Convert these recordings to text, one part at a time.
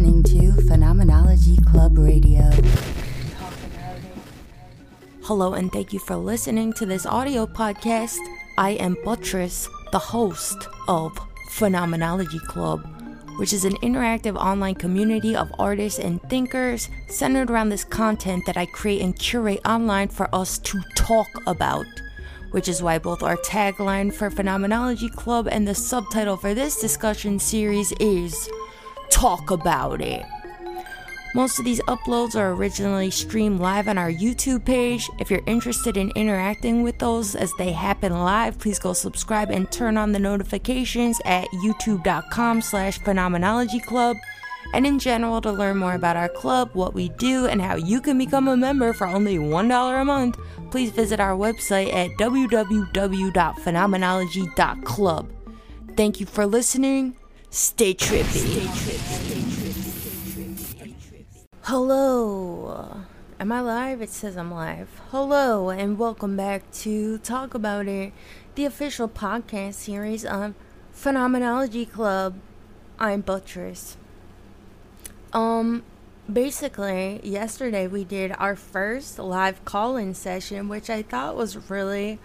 listening to Phenomenology Club Radio. Hello, and thank you for listening to this audio podcast. I am Buttress, the host of Phenomenology Club, which is an interactive online community of artists and thinkers centered around this content that I create and curate online for us to talk about which is why both our tagline for Phenomenology Club and the subtitle for this discussion series is Talk About It. Most of these uploads are originally streamed live on our YouTube page. If you're interested in interacting with those as they happen live, please go subscribe and turn on the notifications at youtube.com slash phenomenology club. And in general, to learn more about our club, what we do, and how you can become a member for only $1 a month, please visit our website at www.phenomenology.club. Thank you for listening. Stay trippy. Hello. Am I live? It says I'm live. Hello, and welcome back to Talk About It, the official podcast series of Phenomenology Club. I'm Buttress. Um, basically, yesterday we did our first live call in session, which I thought was really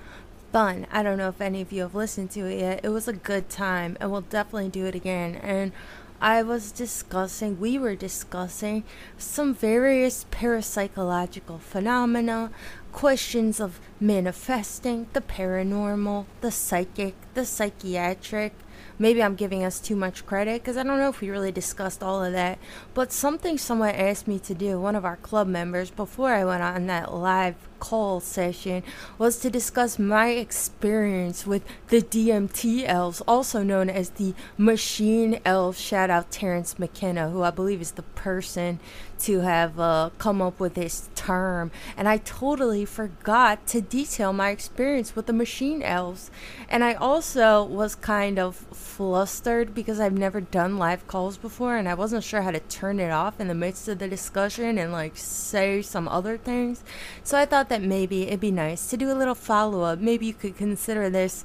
fun. I don't know if any of you have listened to it yet. It was a good time, and we'll definitely do it again. And I was discussing, we were discussing some various parapsychological phenomena, questions of manifesting, the paranormal, the psychic, the psychiatric, maybe I'm giving us too much credit because I don't know if we really discussed all of that. But something someone asked me to do, one of our club members, before I went on that live call session, was to discuss my experience with the DMT elves, also known as the Machine Elves. Shout out Terence McKenna, who I believe is the person to have uh, come up with this term. And I totally forgot to detail my experience with the Machine Elves. And I also was kind of flustered because I've never done live calls before and I wasn't sure how to turn it off in the midst of the discussion and like say some other things. So I thought that maybe it'd be nice to do a little follow up. Maybe you could consider this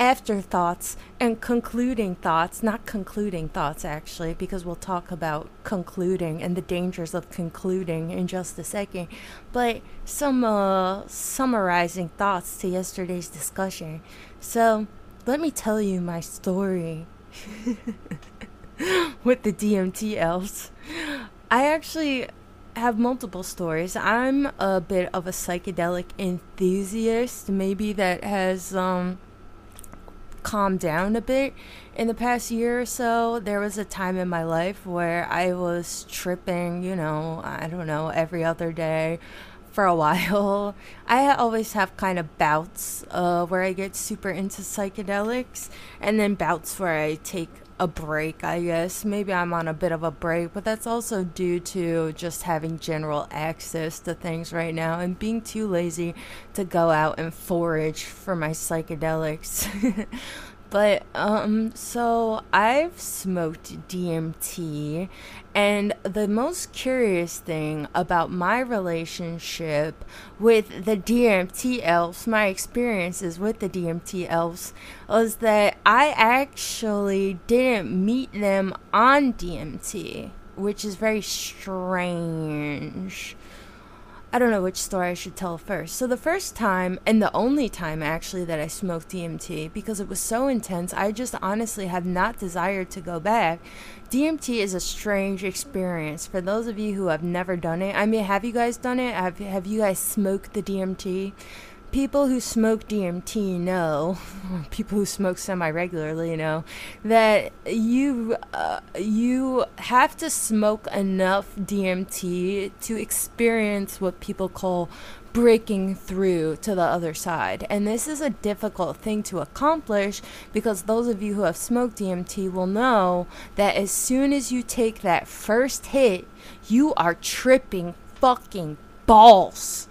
afterthoughts and concluding thoughts, not concluding thoughts actually, because we'll talk about concluding and the dangers of concluding in just a second, but some uh, summarizing thoughts to yesterday's discussion. So, let me tell you my story with the DMT elves. I actually have multiple stories. I'm a bit of a psychedelic enthusiast, maybe that has um calmed down a bit in the past year or so. There was a time in my life where I was tripping, you know, I don't know, every other day for a while. I always have kind of bouts uh, where I get super into psychedelics, and then bouts where I take a break, I guess. Maybe I'm on a bit of a break, but that's also due to just having general access to things right now and being too lazy to go out and forage for my psychedelics. But um so I've smoked DMT and the most curious thing about my relationship with the DMT elves, my experiences with the DMT elves was that I actually didn't meet them on DMT, which is very strange. I don't know which story I should tell first. So, the first time, and the only time actually that I smoked DMT, because it was so intense, I just honestly have not desired to go back. DMT is a strange experience. For those of you who have never done it, I mean, have you guys done it? Have, have you guys smoked the DMT? People who smoke DMT know, people who smoke semi regularly know, that you uh, you have to smoke enough DMT to experience what people call breaking through to the other side. And this is a difficult thing to accomplish because those of you who have smoked DMT will know that as soon as you take that first hit, you are tripping fucking balls.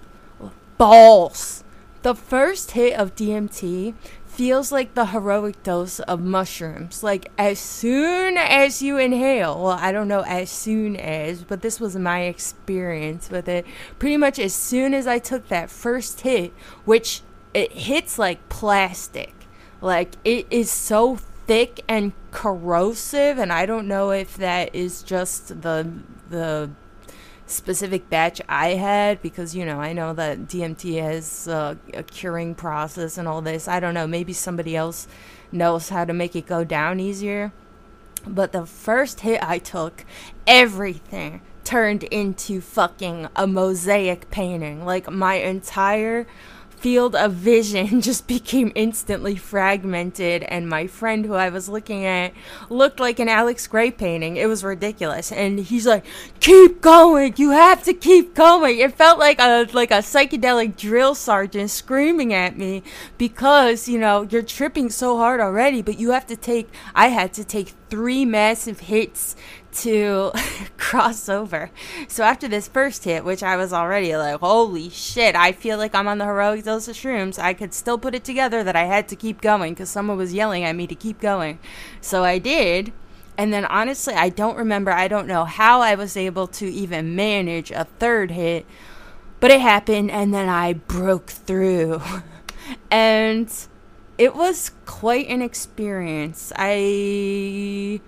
Balls the first hit of DMT feels like the heroic dose of mushrooms. Like, as soon as you inhale, well, I don't know as soon as, but this was my experience with it. Pretty much as soon as I took that first hit, which it hits like plastic, like, it is so thick and corrosive, and I don't know if that is just the the specific batch I had because you know I know that DMT has uh, a curing process and all this. I don't know. Maybe somebody else knows how to make it go down easier. But the first hit I took, everything turned into fucking a mosaic painting. Like my entire field of vision just became instantly fragmented and my friend who I was looking at looked like an Alex Grey painting. It was ridiculous. And he's like, "Keep going. You have to keep going." It felt like a like a psychedelic drill sergeant screaming at me because, you know, you're tripping so hard already, but you have to take I had to take 3 massive hits to cross over. So after this first hit, which I was already like, holy shit, I feel like I'm on the heroic dose of shrooms, I could still put it together that I had to keep going because someone was yelling at me to keep going. So I did. And then honestly, I don't remember, I don't know how I was able to even manage a third hit, but it happened and then I broke through. and it was quite an experience. I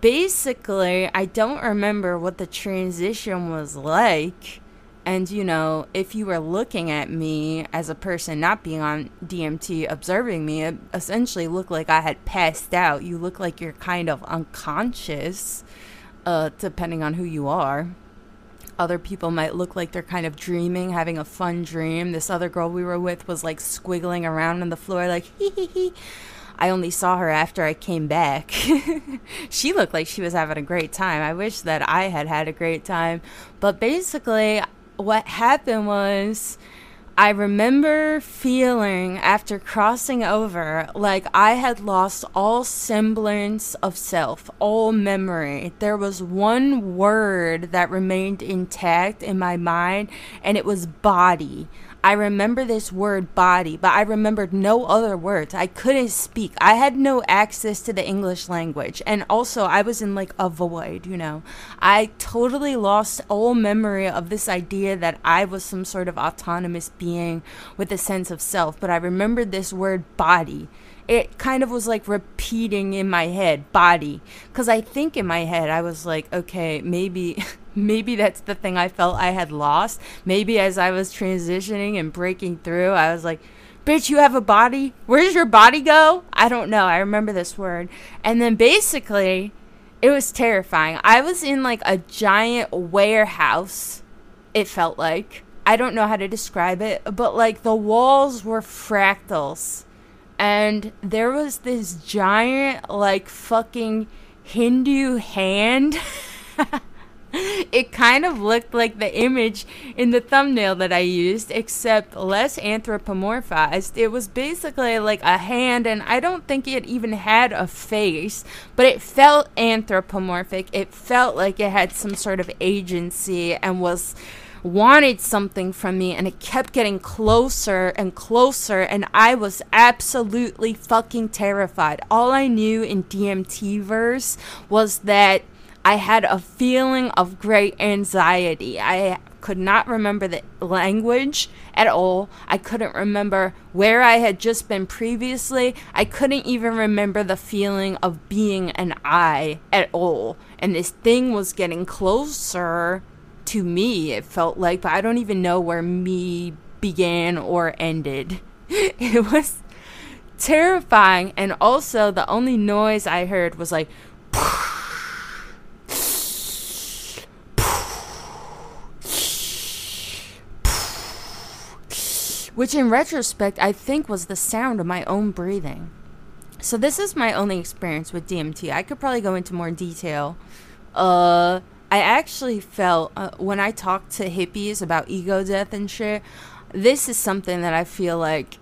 basically, I don't remember what the transition was like. And, you know, if you were looking at me as a person not being on DMT, observing me, it essentially looked like I had passed out. You look like you're kind of unconscious, uh, depending on who you are. Other people might look like they're kind of dreaming, having a fun dream. This other girl we were with was like squiggling around on the floor, like, hee hee hee. I only saw her after I came back. she looked like she was having a great time. I wish that I had had a great time. But basically, what happened was I remember feeling after crossing over like I had lost all semblance of self, all memory. There was one word that remained intact in my mind, and it was body. I remember this word body, but I remembered no other words. I couldn't speak. I had no access to the English language. And also, I was in like a void, you know. I totally lost all memory of this idea that I was some sort of autonomous being with a sense of self. But I remembered this word body it kind of was like repeating in my head body because i think in my head i was like okay maybe maybe that's the thing I felt I had lost. Maybe as I was transitioning and breaking through, I was like, bitch, you have a body? Where does your body go? I don't know. I remember this word. And then basically, it was terrifying. I was in like a giant warehouse, it felt like. I don't know how to describe it, but like the walls were fractals. And there was this giant, like, fucking Hindu hand. it kind of looked like the image in the thumbnail that I used, except less anthropomorphized. It was basically like a hand, and I don't think it even had a face, but it felt anthropomorphic. It felt like it had some sort of agency and was wanted something from me and it kept getting closer and closer and I was absolutely fucking terrified. All I knew in DMT verse was that I had a feeling of great anxiety. I could not remember the language at all. I couldn't remember where I had just been previously. I couldn't even remember the feeling of being an I at all. And this thing was getting closer to me, it felt like, but I don't even know where me began or ended. It was terrifying. And also, the only noise I heard was like, which in retrospect I think was the sound of my own breathing. So this is my only experience with DMT. I could probably go into more detail. Uh, I actually felt uh, when I talked to hippies about ego death and shit, this is something that I feel like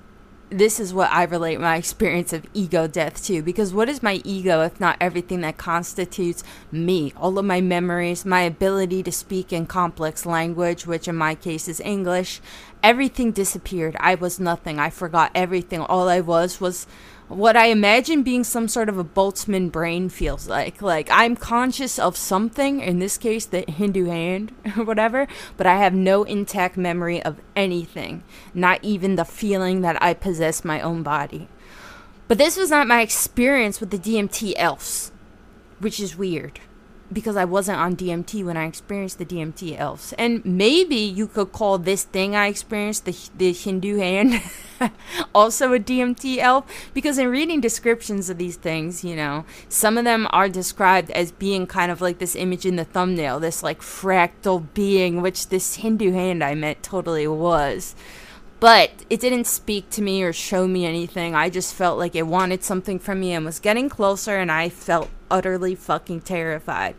this is what I relate my experience of ego death to. Because what is my ego if not everything that constitutes me? All of my memories, my ability to speak in complex language, which in my case is English, everything disappeared. I was nothing. I forgot everything. All I was was what I imagine being some sort of a Boltzmann brain feels like. Like I'm conscious of something, in this case, the Hindu hand or whatever, but I have no intact memory of anything, not even the feeling that I possess my own body. But this was not my experience with the DMT elves, which is weird because I wasn't on DMT when I experienced the DMT elves. And maybe you could call this thing I experienced the the Hindu hand also a DMT elf because in reading descriptions of these things, you know, some of them are described as being kind of like this image in the thumbnail, this like fractal being which this Hindu hand I met totally was. But it didn't speak to me or show me anything. I just felt like it wanted something from me and was getting closer, and I felt utterly fucking terrified.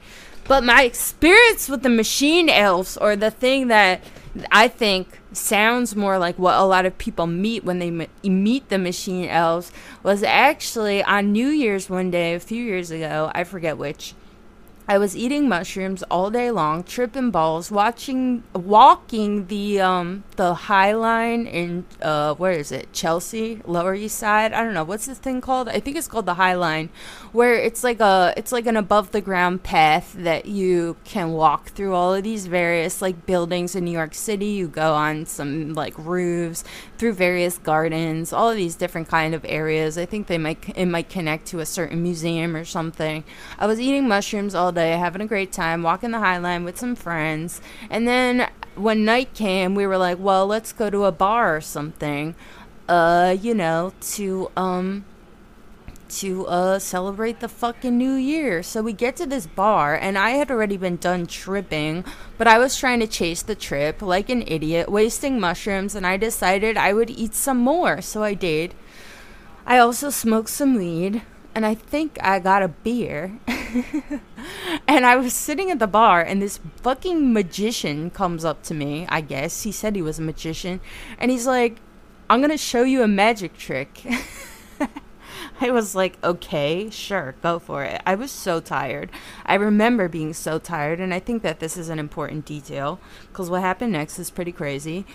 But my experience with the machine elves, or the thing that I think sounds more like what a lot of people meet when they meet the machine elves, was actually on New Year's one day a few years ago. I forget which. I was eating mushrooms all day long, tripping balls, watching, walking the um the High Line in uh where is it? Chelsea, Lower East Side. I don't know what's this thing called. I think it's called the High Line, where it's like a it's like an above the ground path that you can walk through all of these various like buildings in New York City. You go on some like roofs through various gardens, all of these different kind of areas. I think they might it might connect to a certain museum or something. I was eating mushrooms all day day, having a great time, walking the High Line with some friends. And then when night came, we were like, well, let's go to a bar or something, uh, you know, to, um, to uh celebrate the fucking new year. So we get to this bar and I had already been done tripping, but I was trying to chase the trip like an idiot, wasting mushrooms and I decided I would eat some more. So I did. I also smoked some weed and I think I got a beer. and I was sitting at the bar, and this fucking magician comes up to me. I guess he said he was a magician, and he's like, "I'm gonna show you a magic trick." I was like, okay, sure, go for it. I was so tired. I remember being so tired, and I think that this is an important detail because what happened next is pretty crazy.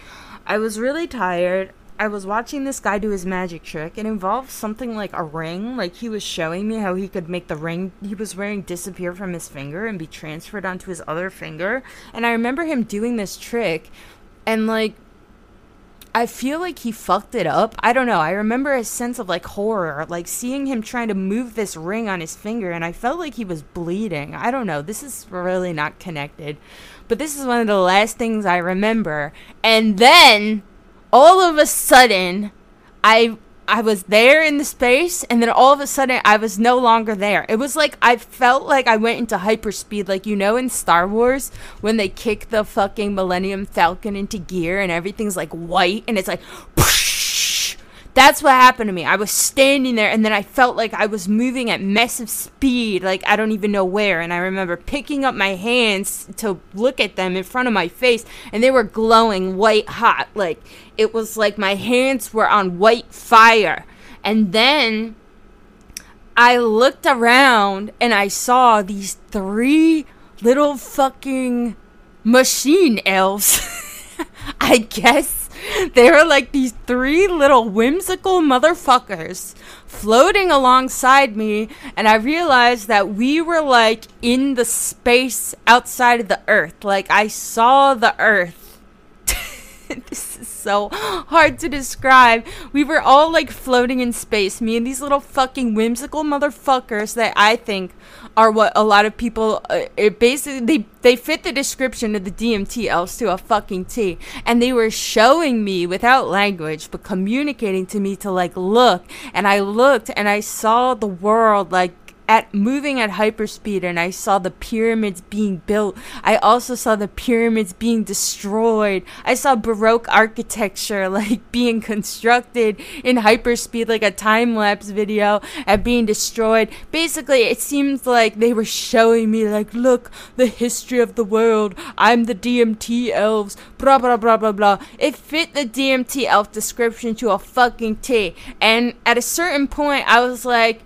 I was really tired. I was watching this guy do his magic trick. It involved something like a ring. Like he was showing me how he could make the ring he was wearing disappear from his finger and be transferred onto his other finger. And I remember him doing this trick and like I feel like he fucked it up. I don't know. I remember a sense of like horror, like seeing him trying to move this ring on his finger, and I felt like he was bleeding. I don't know. This is really not connected. But this is one of the last things I remember. And then all of a sudden, I I was there in the space, and then all of a sudden, I was no longer there. It was like I felt like I went into hyperspeed, like you know in Star Wars when they kick the fucking Millennium Falcon into gear and everything's like white, and it's like. That's what happened to me. I was standing there and then I felt like I was moving at massive speed, like I don't even know where. And I remember picking up my hands to look at them in front of my face and they were glowing white hot. Like it was like my hands were on white fire. And then I looked around and I saw these three little fucking machine elves. I guess they were like these three little whimsical motherfuckers floating alongside me, and I realized that we were like in the space outside of the earth. Like I saw the earth. this is so hard to describe. We were all like floating in space, me and these little fucking whimsical motherfuckers that I think are what a lot of people uh, it basically they they fit the description of the DMT elves to a fucking T. And they were showing me without language but communicating to me to like look. And I looked and I saw the world like at moving at hyperspeed and I saw the pyramids being built. I also saw the pyramids being destroyed. I saw baroque architecture like being constructed in hyperspeed like a time lapse video at being destroyed. Basically, it seems like they were showing me like look, the history of the world. I'm the DMT elves. Blah blah blah blah blah. It fit the DMT elf description to a fucking T. And at a certain point I was like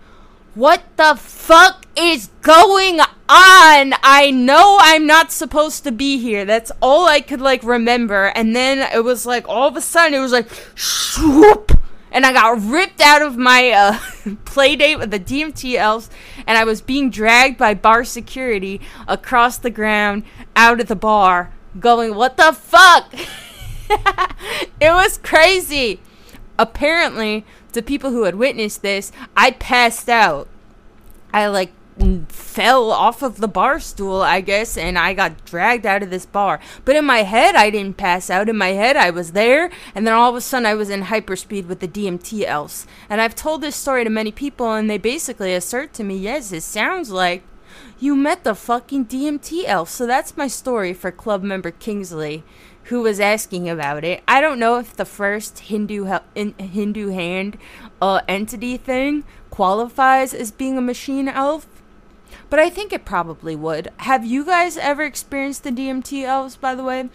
what the fuck is going on? I know I'm not supposed to be here. That's all I could like remember. And then it was like all of a sudden it was like swoop and I got ripped out of my uh, play date with the DMT elves, and I was being dragged by bar security across the ground out of the bar, going, What the fuck? it was crazy. Apparently, to people who had witnessed this, I passed out. I like fell off of the bar stool, I guess, and I got dragged out of this bar. But in my head, I didn't pass out. In my head, I was there, and then all of a sudden, I was in hyperspeed with the DMT elves. And I've told this story to many people, and they basically assert to me, yes, it sounds like you met the fucking DMT elf. So that's my story for club member Kingsley, who was asking about it. I don't know if the first Hindu in, Hindu hand uh, entity thing qualifies as being a machine elf but I think it probably would. Have you guys ever experienced the DMT elves, by the way?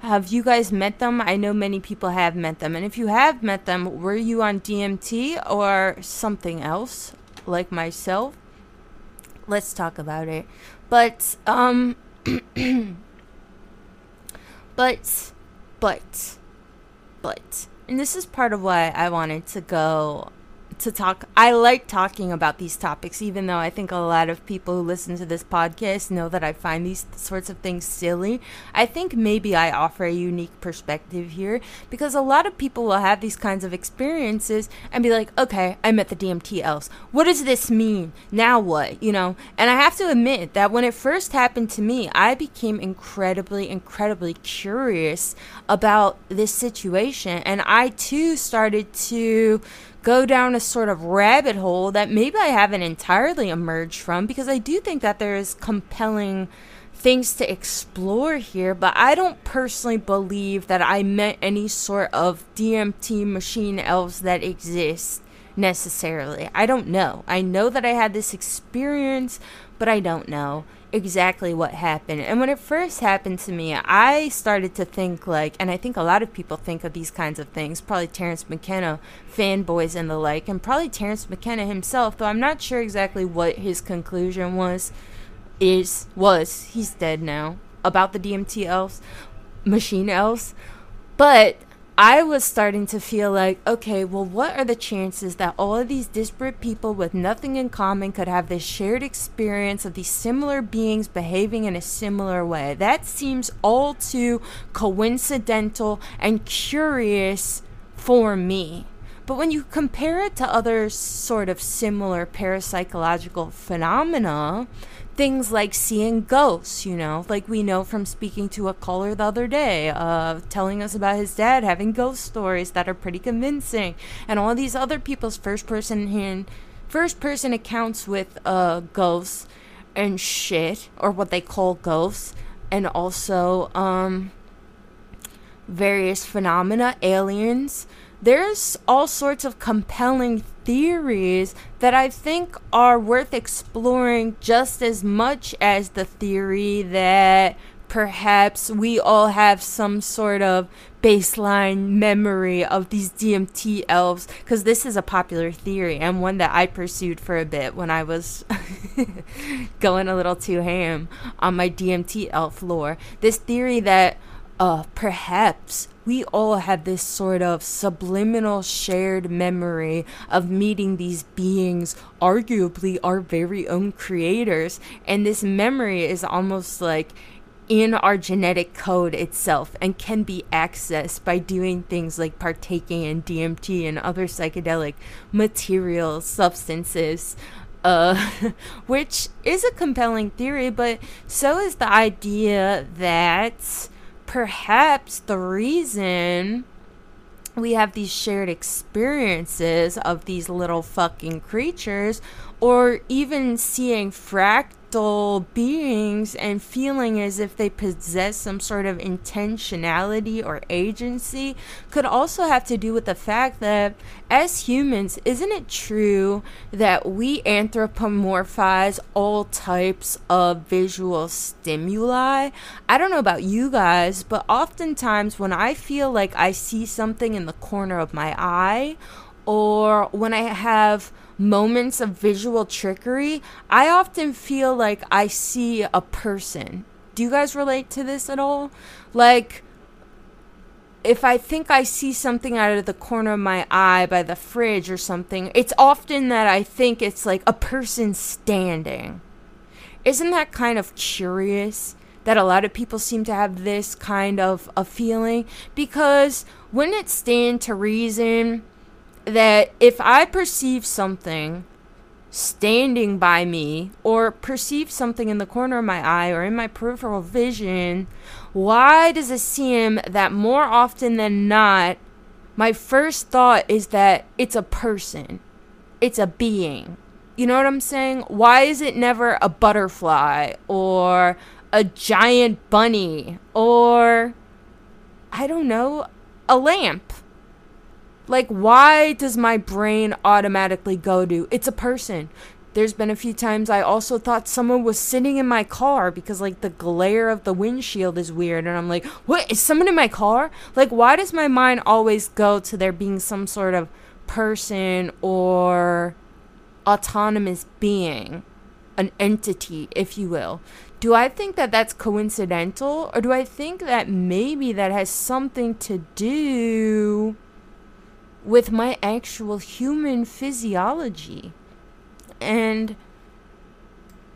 Have you guys met them? I know many people have met them. And if you have met them, were you on DMT or something else, like myself? Let's talk about it. But, um, but, but, but, and this is part of why I wanted to go to talk. I like talking about these topics, even though I think a lot of people who listen to this podcast know that I find these sorts of things silly. I think maybe I offer a unique perspective here because a lot of people will have these kinds of experiences and be like, okay, I met the DMT elves. What does this mean? Now what? You know? And I have to admit that when it first happened to me, I became incredibly, incredibly curious about this situation. And I too started to go down a sort of rabbit hole that maybe I haven't entirely emerged from because I do think that there is compelling things to explore here, but I don't personally believe that I met any sort of DMT machine elves that exist necessarily. I don't know. I know that I had this experience, but I don't know exactly what happened. And when it first happened to me, I started to think like, and I think a lot of people think of these kinds of things, probably Terence McKenna fanboys and the like, and probably Terence McKenna himself, though I'm not sure exactly what his conclusion was, is, was, he's dead now, about the DMT elves, machine elves. But I was starting to feel like, okay, well, what are the chances that all of these disparate people with nothing in common could have this shared experience of these similar beings behaving in a similar way? That seems all too coincidental and curious for me. But when you compare it to other sort of similar parapsychological phenomena, things like seeing ghosts, you know, like we know from speaking to a caller the other day, uh, telling us about his dad having ghost stories that are pretty convincing, and all these other people's first person hand, first person accounts with uh, ghosts and shit, or what they call ghosts, and also um, various phenomena, aliens there's all sorts of compelling theories that I think are worth exploring just as much as the theory that perhaps we all have some sort of baseline memory of these DMT elves because this is a popular theory and one that I pursued for a bit when I was going a little too ham on my DMT elf lore. This theory that uh, perhaps we all have this sort of subliminal shared memory of meeting these beings, arguably our very own creators. And this memory is almost like in our genetic code itself and can be accessed by doing things like partaking in DMT and other psychedelic materials, substances. Uh, which is a compelling theory, but so is the idea that perhaps the reason we have these shared experiences of these little fucking creatures, or even seeing fractal beings and feeling as if they possess some sort of intentionality or agency could also have to do with the fact that as humans, isn't it true that we anthropomorphize all types of visual stimuli? I don't know about you guys, but oftentimes when I feel like I see something in the corner of my eye, or when I have moments of visual trickery, I often feel like I see a person. Do you guys relate to this at all? Like, if I think I see something out of the corner of my eye by the fridge or something, it's often that I think it's like a person standing. Isn't that kind of curious that a lot of people seem to have this kind of a feeling? Because wouldn't it stand to reason that if I perceive something standing by me or perceive something in the corner of my eye or in my peripheral vision, why does it seem that more often than not, my first thought is that it's a person, it's a being? You know what I'm saying? Why is it never a butterfly or a giant bunny or, I don't know, a lamp? Like, why does my brain automatically go to it's a person? There's been a few times I also thought someone was sitting in my car because, like, the glare of the windshield is weird. And I'm like, what? Is someone in my car? Like, why does my mind always go to there being some sort of person or autonomous being? An entity, if you will. Do I think that that's coincidental? Or do I think that maybe that has something to do with my actual human physiology. And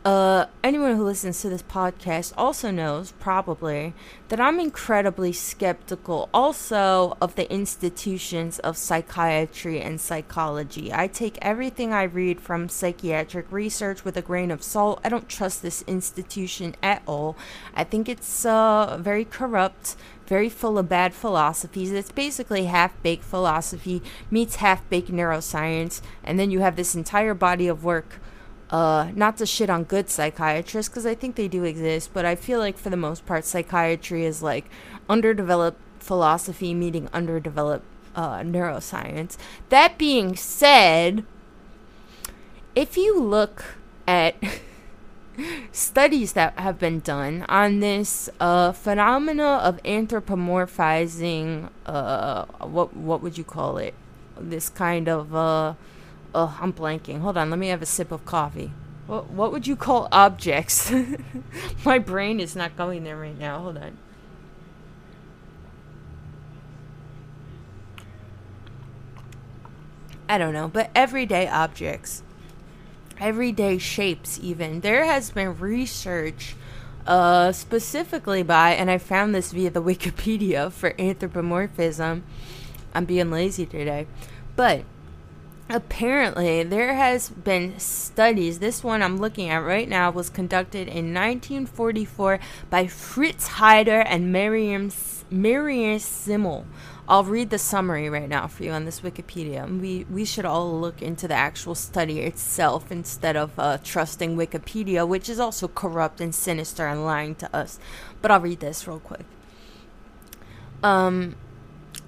uh, anyone who listens to this podcast also knows, probably, that I'm incredibly skeptical also of the institutions of psychiatry and psychology. I take everything I read from psychiatric research with a grain of salt. I don't trust this institution at all. I think it's uh, very corrupt, very full of bad philosophies. It's basically half baked philosophy meets half baked neuroscience, and then you have this entire body of work uh, not to shit on good psychiatrists because I think they do exist, but I feel like for the most part, psychiatry is like underdeveloped philosophy meeting underdeveloped uh, neuroscience. That being said, if you look at studies that have been done on this uh, phenomena of anthropomorphizing, uh, what what would you call it? This kind of uh, Oh, I'm blanking. Hold on, let me have a sip of coffee. What what would you call objects? My brain is not going there right now. Hold on. I don't know, but everyday objects, everyday shapes, even. There has been research uh, specifically by, and I found this via the Wikipedia for anthropomorphism. I'm being lazy today. But apparently there has been studies. This one i'm looking at right now was conducted in 1944 by fritz heider and miriam miriam simmel. I'll read the summary right now for you on this wikipedia. We we should all look into the actual study itself instead of uh, trusting wikipedia which is also corrupt and sinister and lying to us. But i'll read this real quick. Um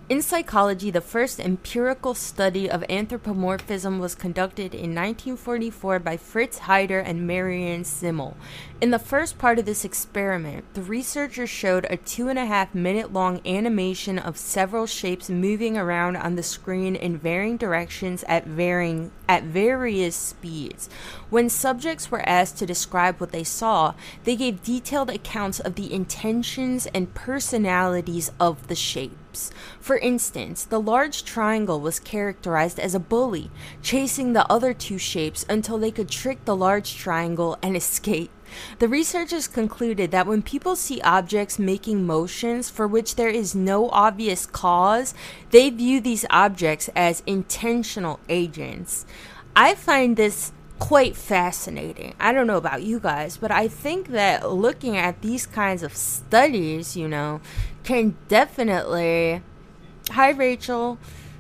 in psychology, the first empirical study of anthropomorphism was conducted in 1944 by Fritz Heider and Marianne Simmel. In the first part of this experiment, the researchers showed a two and a half minute long animation of several shapes moving around on the screen in varying directions at varying at various speeds. When subjects were asked to describe what they saw, they gave detailed accounts of the intentions and personalities of the shapes. For instance, the large triangle was characterized as a bully, chasing the other two shapes until they could trick the large triangle and escape. The researchers concluded that when people see objects making motions for which there is no obvious cause, they view these objects as intentional agents. I find this quite fascinating. I don't know about you guys, but I think that looking at these kinds of studies, you know, can definitely. Hi, Rachel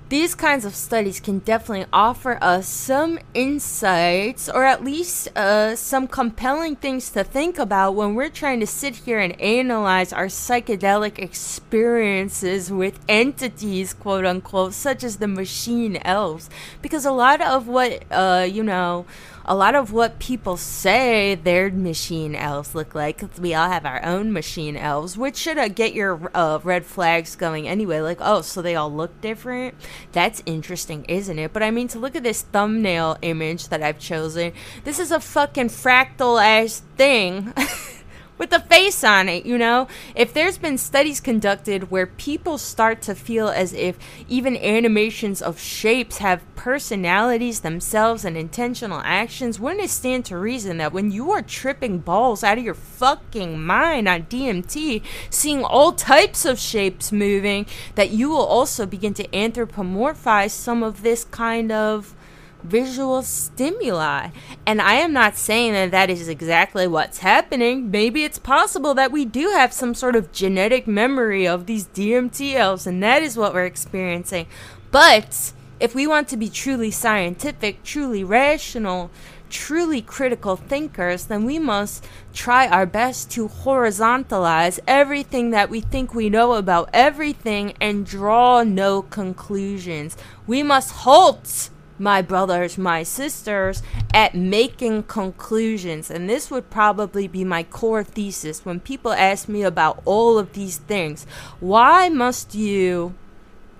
these kinds of studies can definitely offer us some insights or at least uh, some compelling things to think about when we're trying to sit here and analyze our psychedelic experiences with entities, quote unquote, such as the machine elves. Because a lot of what, uh, you know, a lot of what people say their machine elves look like. We all have our own machine elves, which should uh, get your uh, red flags going anyway. Like, oh, so they all look different? That's interesting, isn't it? But I mean, to look at this thumbnail image that I've chosen, this is a fucking fractal ass thing. with a face on it, you know? If there's been studies conducted where people start to feel as if even animations of shapes have personalities themselves and intentional actions, wouldn't it stand to reason that when you are tripping balls out of your fucking mind on DMT, seeing all types of shapes moving, that you will also begin to anthropomorphize some of this kind of visual stimuli. And I am not saying that that is exactly what's happening. Maybe it's possible that we do have some sort of genetic memory of these DMT elves, and that is what we're experiencing. But if we want to be truly scientific, truly rational, truly critical thinkers, then we must try our best to horizontalize everything that we think we know about everything and draw no conclusions. We must halt my brothers, my sisters, at making conclusions. And this would probably be my core thesis when people ask me about all of these things. Why must you,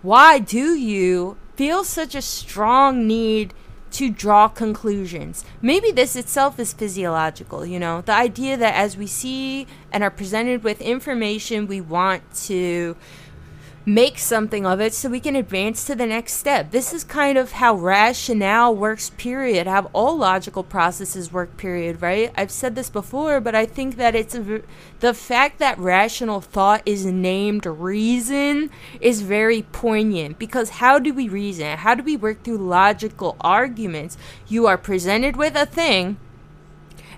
why do you feel such a strong need? to draw conclusions. Maybe this itself is physiological, you know, the idea that as we see and are presented with information, we want to make something of it so we can advance to the next step. This is kind of how rationale works, period, how all logical processes work, period, right? I've said this before, but I think that it's a, the fact that rational thought is named reason is very poignant because how do we reason? How do we work through logical arguments? You are presented with a thing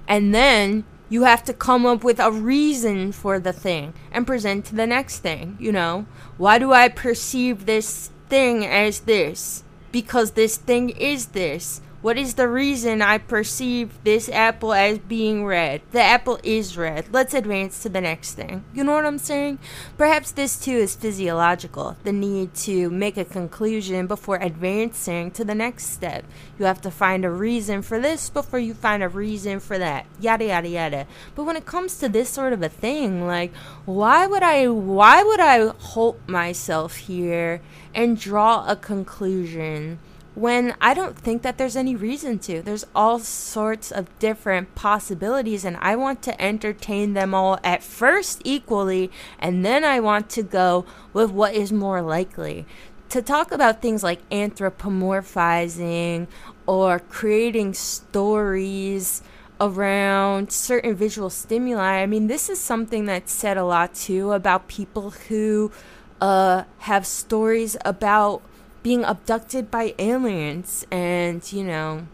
and then you have to come up with a reason for the thing and present to the next thing, you know? Why do I perceive this thing as this? Because this thing is this. What is the reason I perceive this apple as being red? The apple is red. Let's advance to the next thing. You know what I'm saying? Perhaps this too is physiological the need to make a conclusion before advancing to the next step. You have to find a reason for this before you find a reason for that. Yada yada yada. But when it comes to this sort of a thing, like why would I why would I halt myself here and draw a conclusion? When I don't think that there's any reason to. There's all sorts of different possibilities, and I want to entertain them all at first equally, and then I want to go with what is more likely. To talk about things like anthropomorphizing or creating stories around certain visual stimuli, I mean, this is something that's said a lot too about people who uh, have stories about being abducted by aliens and, you know,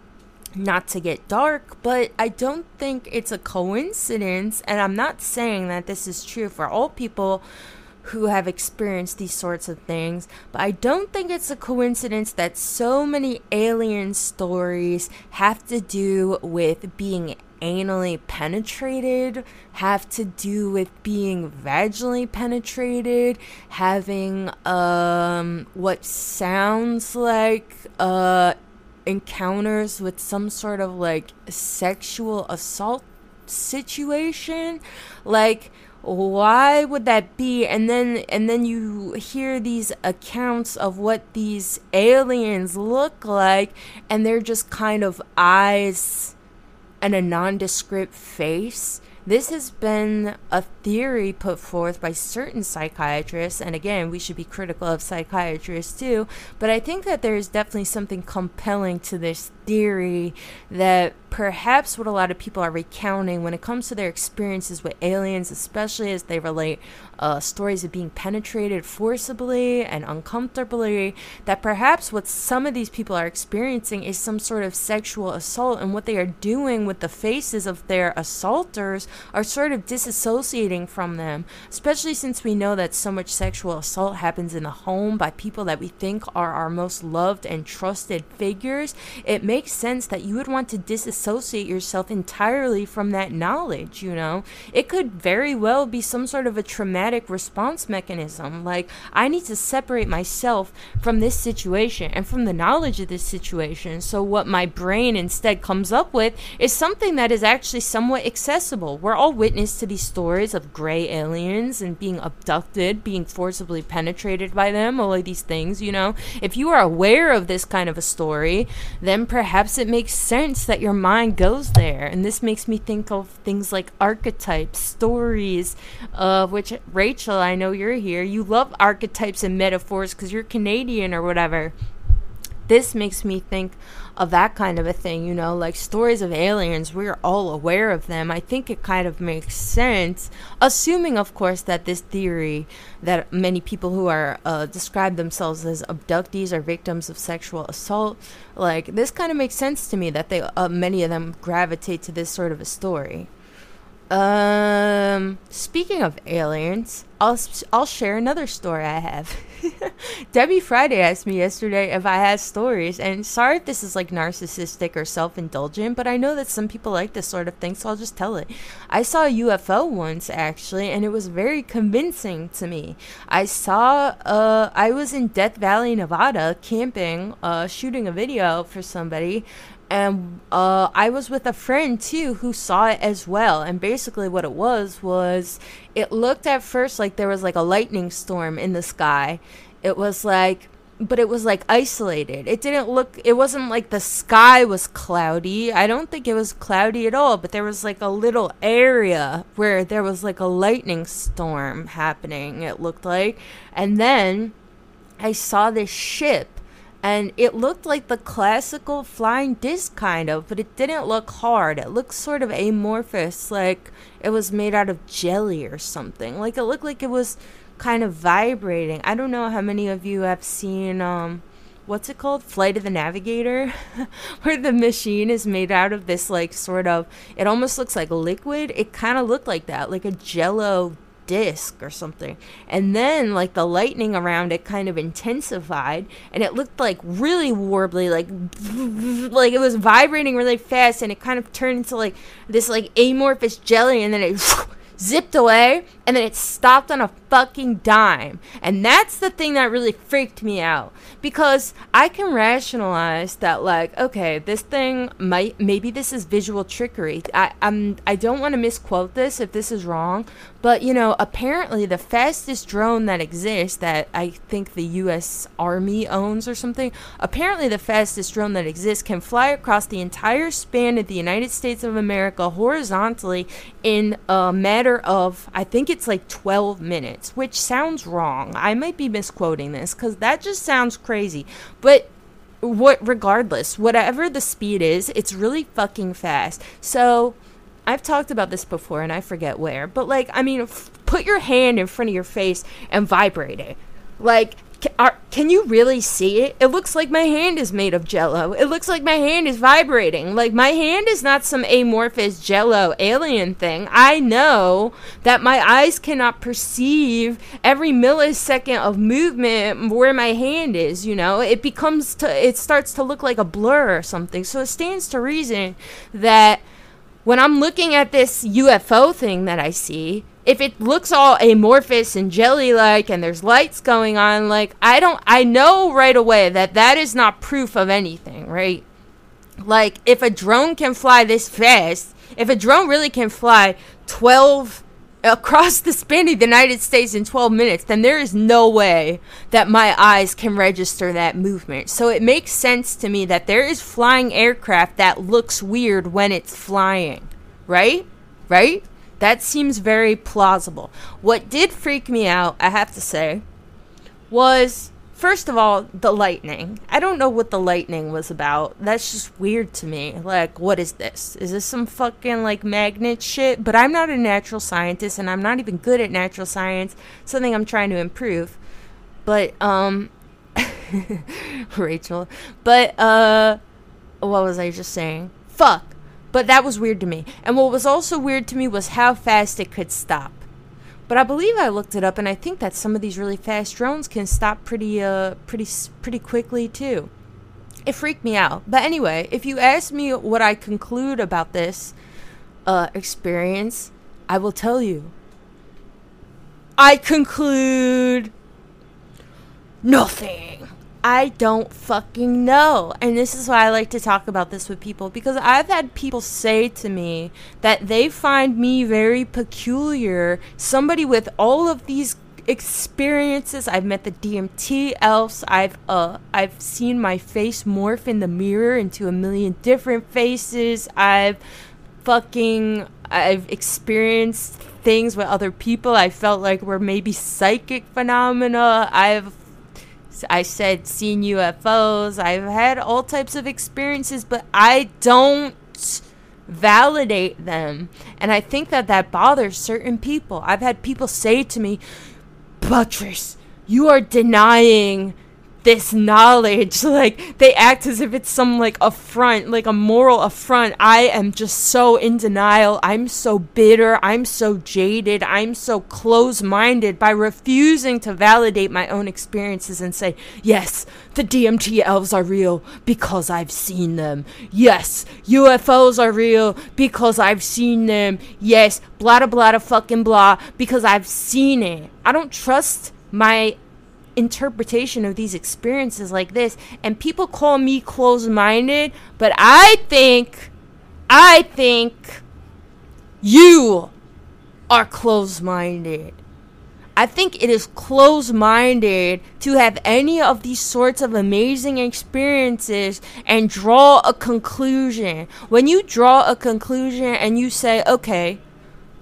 not to get dark, but I don't think it's a coincidence. And I'm not saying that this is true for all people who have experienced these sorts of things, but I don't think it's a coincidence that so many alien stories have to do with being anally penetrated have to do with being vaginally penetrated, having um what sounds like uh encounters with some sort of like sexual assault situation. Like why would that be? And then and then you hear these accounts of what these aliens look like and they're just kind of eyes and a nondescript face. This has been a theory put forth by certain psychiatrists, and again, we should be critical of psychiatrists too, but I think that there is definitely something compelling to this theory that perhaps what a lot of people are recounting when it comes to their experiences with aliens, especially as they relate uh, stories of being penetrated forcibly and uncomfortably, that perhaps what some of these people are experiencing is some sort of sexual assault, and what they are doing with the faces of their assaulters are sort of disassociating from them, especially since we know that so much sexual assault happens in the home by people that we think are our most loved and trusted figures. It makes sense that you would want to disassociate yourself entirely from that knowledge, you know? It could very well be some sort of a traumatic response mechanism. Like, I need to separate myself from this situation and from the knowledge of this situation. So, what my brain instead comes up with is something that is actually somewhat accessible. we're all witness to these stories of gray aliens and being abducted, being forcibly penetrated by them, all of these things, you know. If you are aware of this kind of a story, then perhaps it makes sense that your mind goes there. And this makes me think of things like archetypes, stories, of which Rachel, I know you're here. You love archetypes and metaphors because you're Canadian or whatever. This makes me think of that kind of a thing, you know, like stories of aliens, we're all aware of them. I think it kind of makes sense, assuming, of course, that this theory that many people who are uh, describe themselves as abductees or victims of sexual assault, like this kind of makes sense to me that they uh, many of them gravitate to this sort of a story. Um, speaking of aliens, I'll I'll share another story I have. Debbie Friday asked me yesterday if I had stories, and sorry if this is like narcissistic or self-indulgent, but I know that some people like this sort of thing, so I'll just tell it. I saw a UFO once actually, and it was very convincing to me. I saw uh I was in Death Valley, Nevada, camping, uh shooting a video for somebody and uh, I was with a friend too who saw it as well. And basically, what it was was it looked at first like there was like a lightning storm in the sky. It was like, but it was like isolated. It didn't look. It wasn't like the sky was cloudy. I don't think it was cloudy at all. But there was like a little area where there was like a lightning storm happening. It looked like, and then I saw this ship and it looked like the classical flying disc kind of but it didn't look hard. It looked sort of amorphous like it was made out of jelly or something. Like it looked like it was kind of vibrating. I don't know how many of you have seen um what's it called? Flight of the navigator? Where the machine is made out of this like sort of it almost looks like liquid. It kind of looked like that like a jello disc or something. And then like the lightning around it kind of intensified and it looked like really warbly like like it was vibrating really fast and it kind of turned into like this like amorphous jelly and then it zipped away and then it stopped on a fucking dime. And that's the thing that really freaked me out because I can rationalize that like okay, this thing might maybe this is visual trickery. I I'm I don't want to misquote this if this is wrong, but you know, apparently the fastest drone that exists that I think the US Army owns or something, apparently the fastest drone that exists can fly across the entire span of the United States of America horizontally in a matter of I think it's like 12 minutes, which sounds wrong. I might be misquoting this cuz that just sounds crazy. But what regardless, whatever the speed is, it's really fucking fast. So I've talked about this before and I forget where, but like, I mean, f- put your hand in front of your face and vibrate it. Like, are, can you really see it? It looks like my hand is made of jello. It looks like my hand is vibrating. Like, my hand is not some amorphous jello alien thing. I know that my eyes cannot perceive every millisecond of movement where my hand is, you know? It becomes, to, it starts to look like a blur or something. So it stands to reason that when I'm looking at this UFO thing that I see, if it looks all amorphous and jelly like and there's lights going on, like, I don't, I know right away that that is not proof of anything, right? Like, if a drone can fly this fast, if a drone really can fly 12 across the span of the United States in 12 minutes, then there is no way that my eyes can register that movement. So it makes sense to me that there is flying aircraft that looks weird when it's flying, right? Right? That seems very plausible. What did freak me out, I have to say, was First of all, the lightning. I don't know what the lightning was about. That's just weird to me. Like, what is this? Is this some fucking like magnet shit? But I'm not a natural scientist and I'm not even good at natural science. Something I'm trying to improve. But um Rachel. But uh what was I just saying? Fuck. But that was weird to me. And what was also weird to me was how fast it could stop. But I believe I looked it up, and I think that some of these really fast drones can stop pretty, uh, pretty, pretty quickly too. It freaked me out. But anyway, if you ask me what I conclude about this uh, experience, I will tell you. I conclude nothing. I don't fucking know. And this is why I like to talk about this with people because I've had people say to me that they find me very peculiar, somebody with all of these experiences. I've met the DMT elves. I've uh I've seen my face morph in the mirror into a million different faces. I've fucking I've experienced things with other people I felt like were maybe psychic phenomena. I've I said seen UFOs. I've had all types of experiences, but I don't validate them. And I think that that bothers certain people. I've had people say to me, Buttress, you are denying this knowledge. Like they act as if it's some like affront, like a moral affront. I am just so in denial. I'm so bitter. I'm so jaded. I'm so close minded by refusing to validate my own experiences and say, yes, the DMT elves are real because I've seen them. Yes, UFOs are real because I've seen them. Yes, blah blah blah fucking blah because I've seen it. I don't trust my interpretation of these experiences like this and people call me closed-minded but i think i think you are closed-minded I think it is close minded to have any of these sorts of amazing experiences and draw a conclusion. When you draw a conclusion and you say, okay,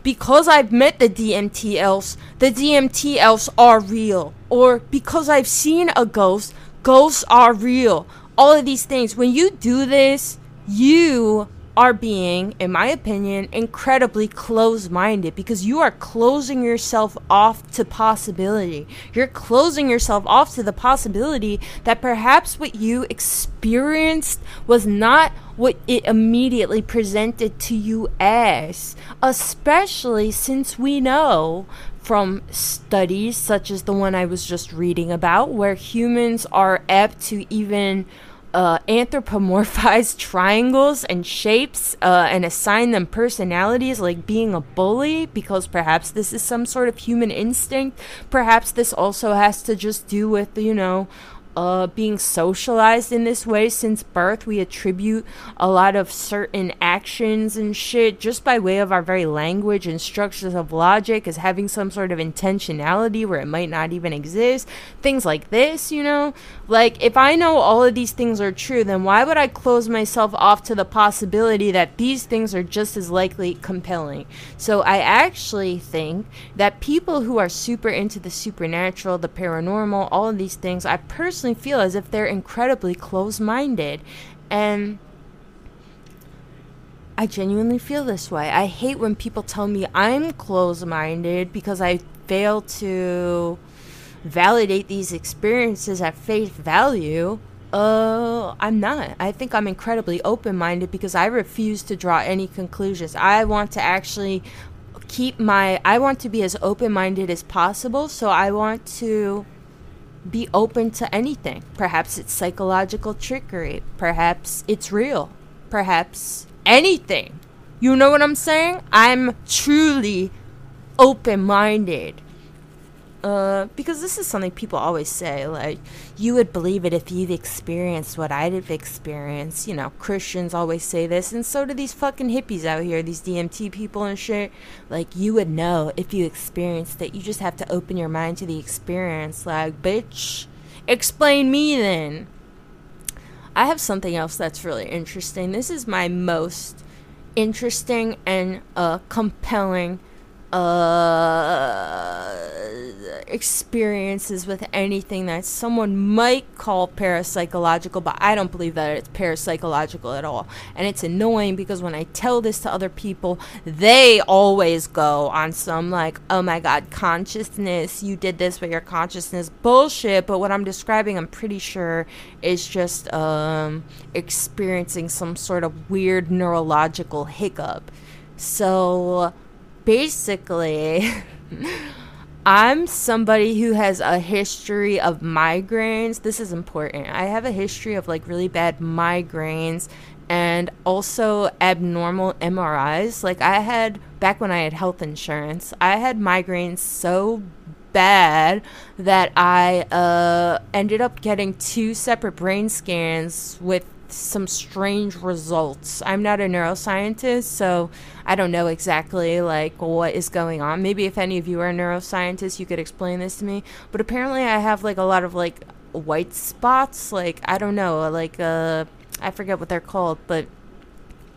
because I've met the DMT elves, the DMT elves are real. Or because I've seen a ghost, ghosts are real. All of these things. When you do this, you are being, in my opinion, incredibly close minded because you are closing yourself off to possibility. You're closing yourself off to the possibility that perhaps what you experienced was not what it immediately presented to you as, especially since we know from studies such as the one I was just reading about, where humans are apt to even uh, anthropomorphize triangles and shapes uh, and assign them personalities like being a bully because perhaps this is some sort of human instinct. Perhaps this also has to just do with, you know, uh, being socialized in this way since birth. We attribute a lot of certain actions and shit just by way of our very language and structures of logic as having some sort of intentionality where it might not even exist. Things like this, you know? Like, if I know all of these things are true, then why would I close myself off to the possibility that these things are just as likely compelling? So I actually think that people who are super into the supernatural, the paranormal, all of these things, I personally feel as if they're incredibly close minded. And I genuinely feel this way. I hate when people tell me I'm close minded because I fail to validate these experiences at face value. Uh, I'm not. I think I'm incredibly open minded because I refuse to draw any conclusions. I want to actually keep my. I want to be as open minded as possible, so I want to be open to anything. Perhaps it's psychological trickery. Perhaps it's real. Perhaps anything. You know what I'm saying? I'm truly open minded. Uh, because this is something people always say, like, you would believe it if you've experienced what I've experienced. You know, Christians always say this, and so do these fucking hippies out here, these DMT people and shit. Like, you would know if you experienced it. You just have to open your mind to the experience. Like, bitch, explain me then. I have something else that's really interesting. This is my most interesting and uh, compelling uh, experiences with anything that someone might call parapsychological, but I don't believe that it's parapsychological at all. And it's annoying because when I tell this to other people, they always go on some like, oh my god, consciousness, you did this with your consciousness bullshit. But what I'm describing, I'm pretty sure, is just um, experiencing some sort of weird neurological hiccup. So basically, I'm somebody who has a history of migraines. This is important. I have a history of like really bad migraines and also abnormal MRIs. Like I had back when I had health insurance, I had migraines so bad that I uh, ended up getting two separate brain scans with some strange results. I'm not a neuroscientist, so I don't know exactly like what is going on. Maybe if any of you are neuroscientists, you could explain this to me. But apparently, I have like a lot of like white spots. Like I don't know, like uh, I forget what they're called, but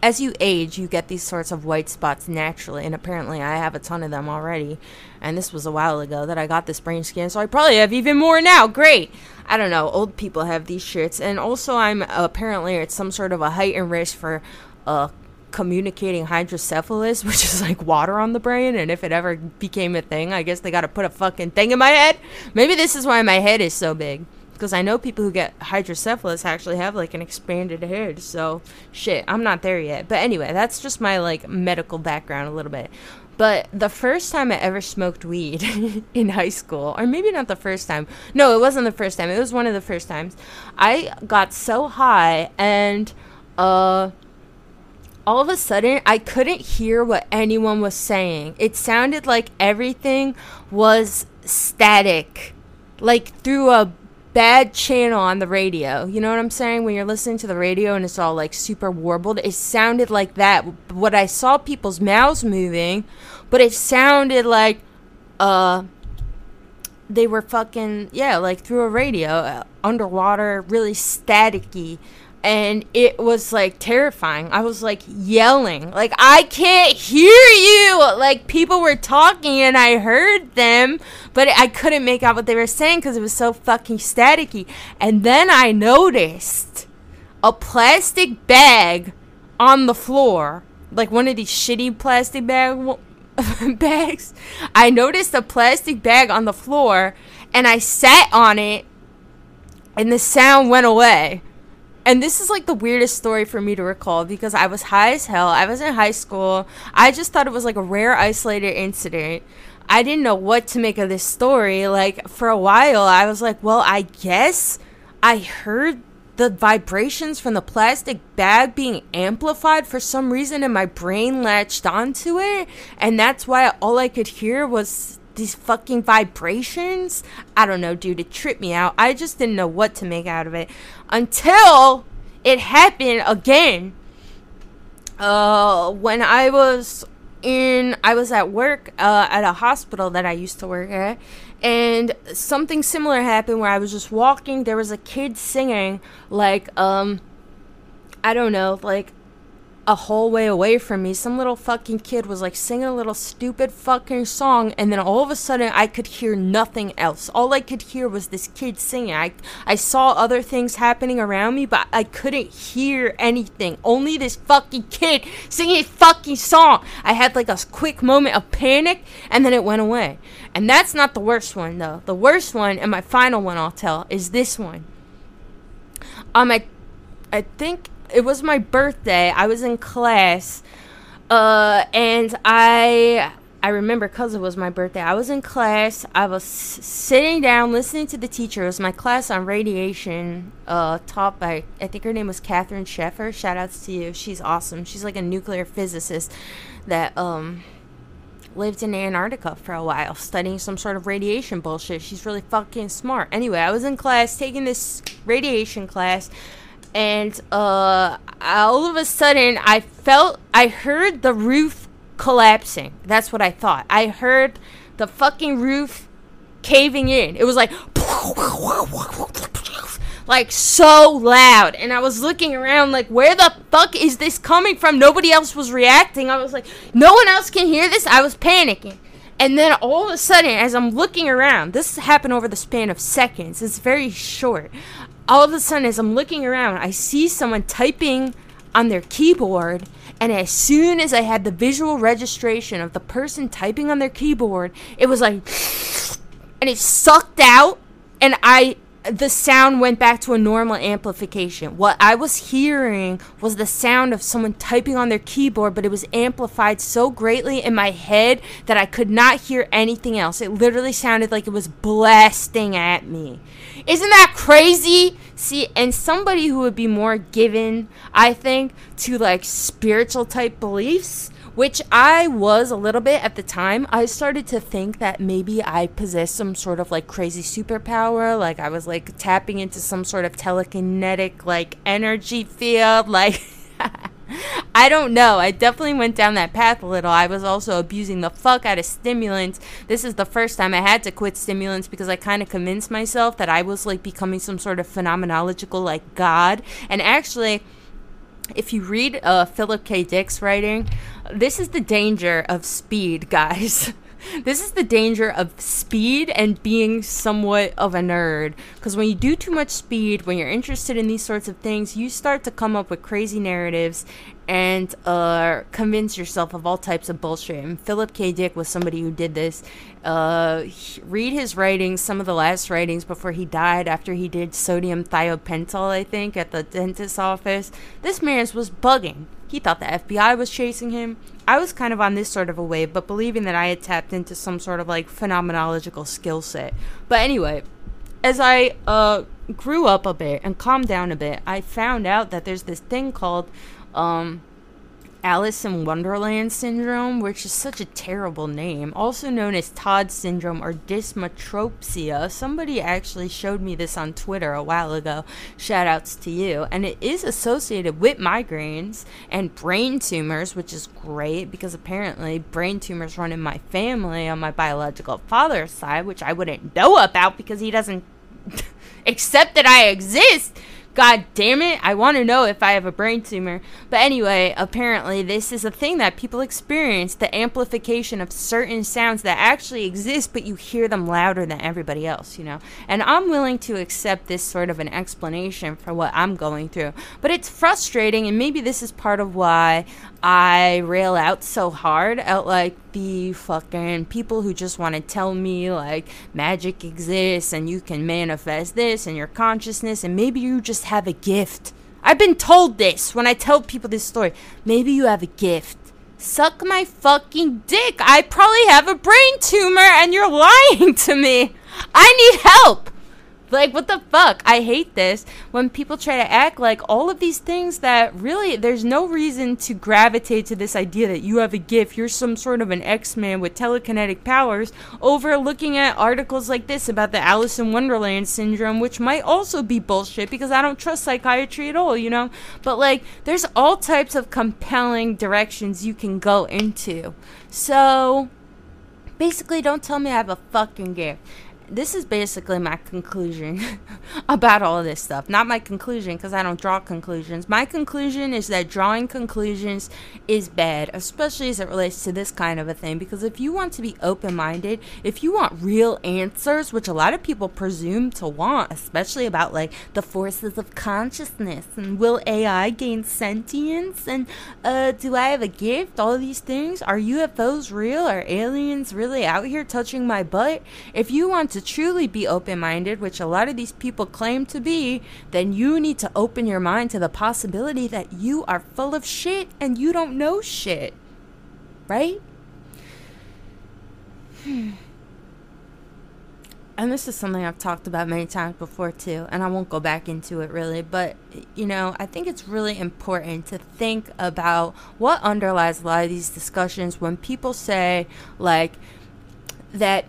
as you age, you get these sorts of white spots naturally, and apparently I have a ton of them already. And this was a while ago that I got this brain scan, so I probably have even more now. Great. I don't know. Old people have these shits, and also I'm apparently at some sort of a heightened risk for uh, communicating hydrocephalus, which is like water on the brain. And if it ever became a thing, I guess they got to put a fucking thing in my head. Maybe this is why my head is so big because I know people who get hydrocephalus actually have like an expanded head. So shit, I'm not there yet. But anyway, that's just my like medical background a little bit. But the first time I ever smoked weed in high school, or maybe not the first time. No, it wasn't the first time. It was one of the first times. I got so high and uh all of a sudden I couldn't hear what anyone was saying. It sounded like everything was static. Like through a bad channel on the radio. You know what I'm saying? When you're listening to the radio and it's all like super warbled, it sounded like that. What I saw people's mouths moving, but it sounded like uh they were fucking yeah, like through a radio, uh, underwater, really staticky and it was like terrifying. I was like yelling, like I can't hear you. Like people were talking and I heard them, but I couldn't make out what they were saying because it was so fucking staticky. And then I noticed a plastic bag on the floor, like one of these shitty plastic bag bags. I noticed a plastic bag on the floor, and I sat on it, and the sound went away and this is like the weirdest story for me to recall because I was high as hell. I was in high school. I just thought it was like a rare isolated incident. I didn't know what to make of this story. Like for a while, I was like, well, I guess I heard the vibrations from the plastic bag being amplified for some reason and my brain latched onto it and that's why all I could hear was these fucking vibrations. I don't know, dude. It tripped me out. I just didn't know what to make out of it until it happened again. Uh, when I was in, I was at work uh, at a hospital that I used to work at, and something similar happened where I was just walking. There was a kid singing like um, I don't know, like a whole way away from me, some little fucking kid was like singing a little stupid fucking song, and then all of a sudden I could hear nothing else. All I could hear was this kid singing. I, I saw other things happening around me, but I couldn't hear anything. Only this fucking kid singing a fucking song. I had like a quick moment of panic, and then it went away. And that's not the worst one, though. The worst one, and my final one I'll tell, is this one. Um, I, I think it was my birthday. I was in class, uh, and I I remember because it was my birthday. I was in class. I was sitting down listening to the teacher. It was my class on radiation, uh, taught by I think her name was Catherine Sheffer. Shout outs to you. She's awesome. She's like a nuclear physicist that um lived in Antarctica for a while, studying some sort of radiation bullshit. She's really fucking smart. Anyway, I was in class taking this radiation class and uh, all of a sudden I felt I heard the roof collapsing. That's what I thought. I heard the fucking roof caving in. It was like like so loud and I was looking around like where the fuck is this coming from? Nobody else was reacting. I was like no one else can hear this. I was panicking. And then all of a sudden, as I'm looking around, this happened over the span of seconds. It's very short all of a sudden, as I'm looking around, I see someone typing on their keyboard. And as soon as I had the visual registration of the person typing on their keyboard, it was like, and it sucked out. And I the sound went back to a normal amplification. What I was hearing was the sound of someone typing on their keyboard, but it was amplified so greatly in my head that I could not hear anything else. It literally sounded like it was blasting at me. Isn't that crazy? See, and somebody who would be more given, I think, to like spiritual type beliefs which I was a little bit at the time. I started to think that maybe I possessed some sort of like crazy superpower, like I was like tapping into some sort of telekinetic like energy field, like I don't know. I definitely went down that path a little. I was also abusing the fuck out of stimulants. This is the first time I had to quit stimulants because I kind of convinced myself that I was like becoming some sort of phenomenological like god. And actually, if you read uh, Philip K. Dick's writing, this is the danger of speed, guys. this is the danger of speed and being somewhat of a nerd. Because when you do too much speed, when you're interested in these sorts of things, you start to come up with crazy narratives and uh, convince yourself of all types of bullshit. And Philip K. Dick was somebody who did this. Uh, read his writings, some of the last writings before he died, after he did sodium thiopental, I think, at the dentist's office. This man was bugging. He thought the FBI was chasing him. I was kind of on this sort of a wave, but believing that I had tapped into some sort of like phenomenological skill set. But anyway, as I uh, grew up a bit and calmed down a bit, I found out that there's this thing called um, Alice in Wonderland syndrome, which is such a terrible name, also known as Todd syndrome or dysmetropsia. Somebody actually showed me this on Twitter a while ago. Shout outs to you. And it is associated with migraines and brain tumors, which is great because apparently brain tumors run in my family on my biological father's side, which I wouldn't know about because he doesn't accept that I exist. God damn it, I want to know if I have a brain tumor. But anyway, apparently, this is a thing that people experience the amplification of certain sounds that actually exist, but you hear them louder than everybody else, you know? And I'm willing to accept this sort of an explanation for what I'm going through. But it's frustrating, and maybe this is part of why I rail out so hard at like the fucking people who just want to tell me like magic exists and you can manifest this in your consciousness and maybe you just have a gift. I've been told this when I tell people this story. Maybe you have a gift. Suck my fucking dick. I probably have a brain tumor and you're lying to me. I need help. Like, what the fuck? I hate this when people try to act like all of these things that really, there's no reason to gravitate to this idea that you have a gift, you're some sort of an X Man with telekinetic powers, over looking at articles like this about the Alice in Wonderland syndrome, which might also be bullshit because I don't trust psychiatry at all, you know? But, like, there's all types of compelling directions you can go into. So, basically, don't tell me I have a fucking gift this is basically my conclusion about all this stuff. Not my conclusion because I don't draw conclusions. My conclusion is that drawing conclusions is bad, especially as it relates to this kind of a thing. Because if you want to be open minded, if you want real answers, which a lot of people presume to want, especially about like the forces of consciousness and will AI gain sentience and uh, do I have a gift? All these things. Are UFOs real? Are aliens really out here touching my butt? If you want to to truly be open minded, which a lot of these people claim to be, then you need to open your mind to the possibility that you are full of shit and you don't know shit. Right? Hmm and this is something I've talked about many times before too, and I won't go back into it really, but you know, I think it's really important to think about what underlies a lot of these discussions when people say, like, that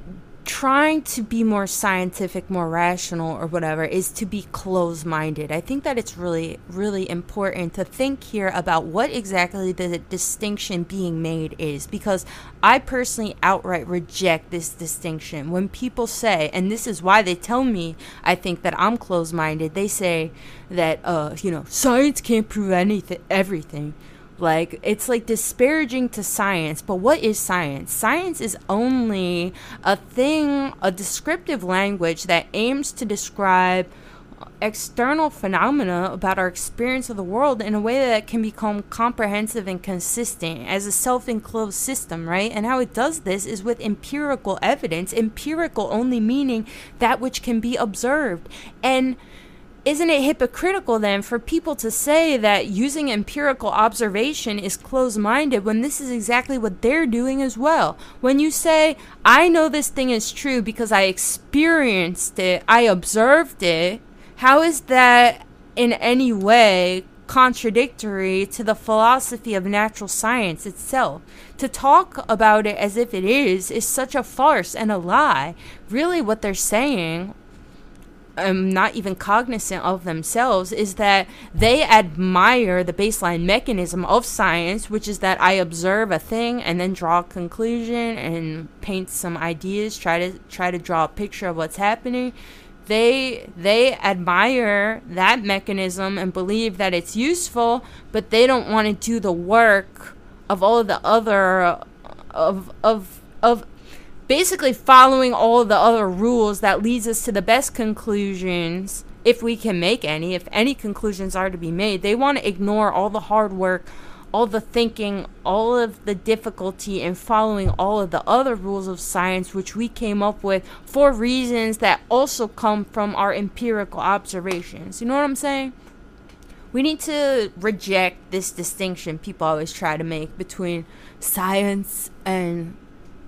trying to be more scientific, more rational, or whatever is to be closed minded. I think that it's really, really important to think here about what exactly the distinction being made is because I personally outright reject this distinction. When people say, and this is why they tell me I think that I'm closed minded, they say that, uh, you know, science can't prove anything, everything. Like, it's like disparaging to science, but what is science? Science is only a thing, a descriptive language that aims to describe external phenomena about our experience of the world in a way that can become comprehensive and consistent as a self enclosed system, right? And how it does this is with empirical evidence, empirical only meaning that which can be observed. And isn't it hypocritical then for people to say that using empirical observation is closed minded when this is exactly what they're doing as well? When you say, I know this thing is true because I experienced it, I observed it, how is that in any way contradictory to the philosophy of natural science itself. To talk about it as if it is is such a farce and a lie. Really, what they're saying, um, not even cognizant of themselves, is that they admire the baseline mechanism of science, which is that I observe a thing and then draw a conclusion and paint some ideas, try to try to draw a picture of what's happening. They they admire that mechanism and believe that it's useful, but they don't want to do the work of all of the other of of of basically following all the other rules that leads us to the best conclusions if we can make any if any conclusions are to be made they want to ignore all the hard work all the thinking, all of the difficulty in following all of the other rules of science, which we came up with for reasons that also come from our empirical observations. You know what I'm saying? We need to reject this distinction people always try to make between science and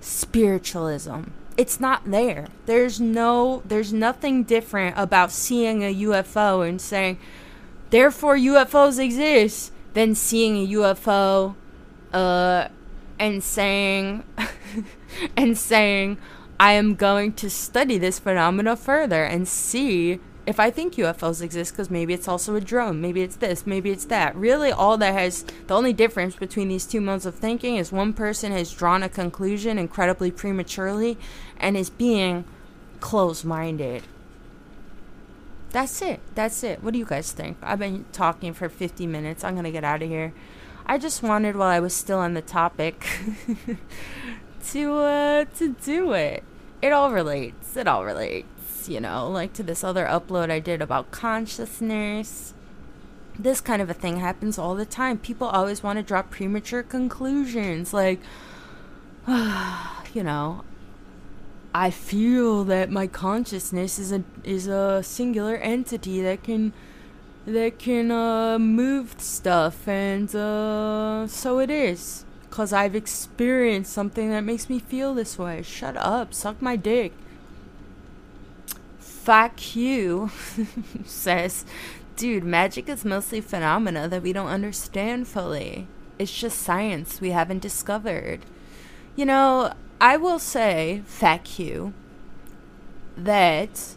spiritualism. It's not there. There's no there's nothing different about seeing a UFO and saying therefore UFOs exist than seeing a UFO uh, and saying and saying I am going to study this phenomena further and see if I think UFOs exist because maybe it's also a drone, maybe it's this, maybe it's that. Really, all that has the only difference between these two modes of thinking is one person has drawn a conclusion incredibly prematurely and is being close minded. That's it. That's it. What do you guys think? I've been talking for 50 minutes. I'm going to get out of here. I just wanted while I was still on the topic to uh to do it. It all relates. It all relates, you know, like to this other upload I did about consciousness. This kind of a thing happens all the time. People always want to drop premature conclusions like you know, I feel that my consciousness is a is a singular entity that can that can uh, move stuff, and uh, so it is. Cause I've experienced something that makes me feel this way. Shut up, suck my dick. Fuck you, says, dude. Magic is mostly phenomena that we don't understand fully. It's just science we haven't discovered. You know, I will say, fact you, that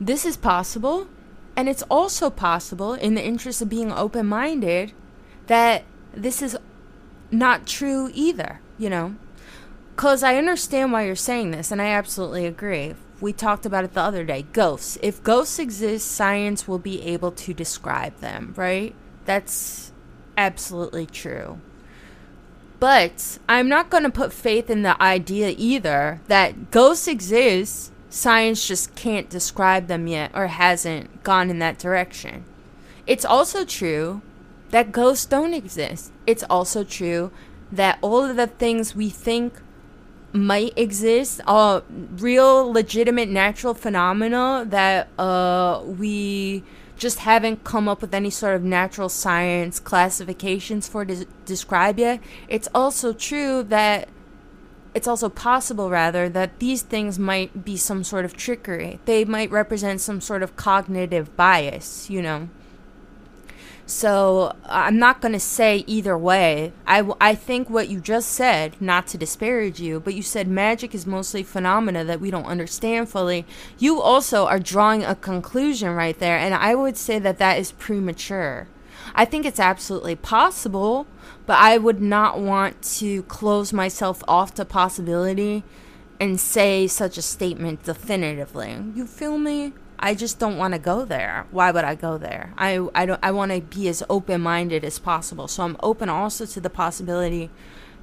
this is possible, and it's also possible, in the interest of being open minded, that this is not true either, you know? Because I understand why you're saying this, and I absolutely agree. We talked about it the other day ghosts. If ghosts exist, science will be able to describe them, right? That's absolutely true. But I'm not going to put faith in the idea either that ghosts exist, science just can't describe them yet or hasn't gone in that direction. It's also true that ghosts don't exist. It's also true that all of the things we think might exist are real legitimate natural phenomena that uh, we just haven't come up with any sort of natural science classifications for to describe yet. It's also true that it's also possible, rather, that these things might be some sort of trickery. They might represent some sort of cognitive bias, you know. So uh, I'm not going to say either way. I, I think what you just said, not to disparage you, but you said magic is mostly phenomena that we don't understand fully. You also are drawing a conclusion right there, and I would say that that is premature. I think it's absolutely possible, but I would not want to close myself off to possibility and say such a statement definitively. You feel me? I just don't want to go there. Why would I go there? I, I don't I want to be as open-minded as possible. So I'm open also to the possibility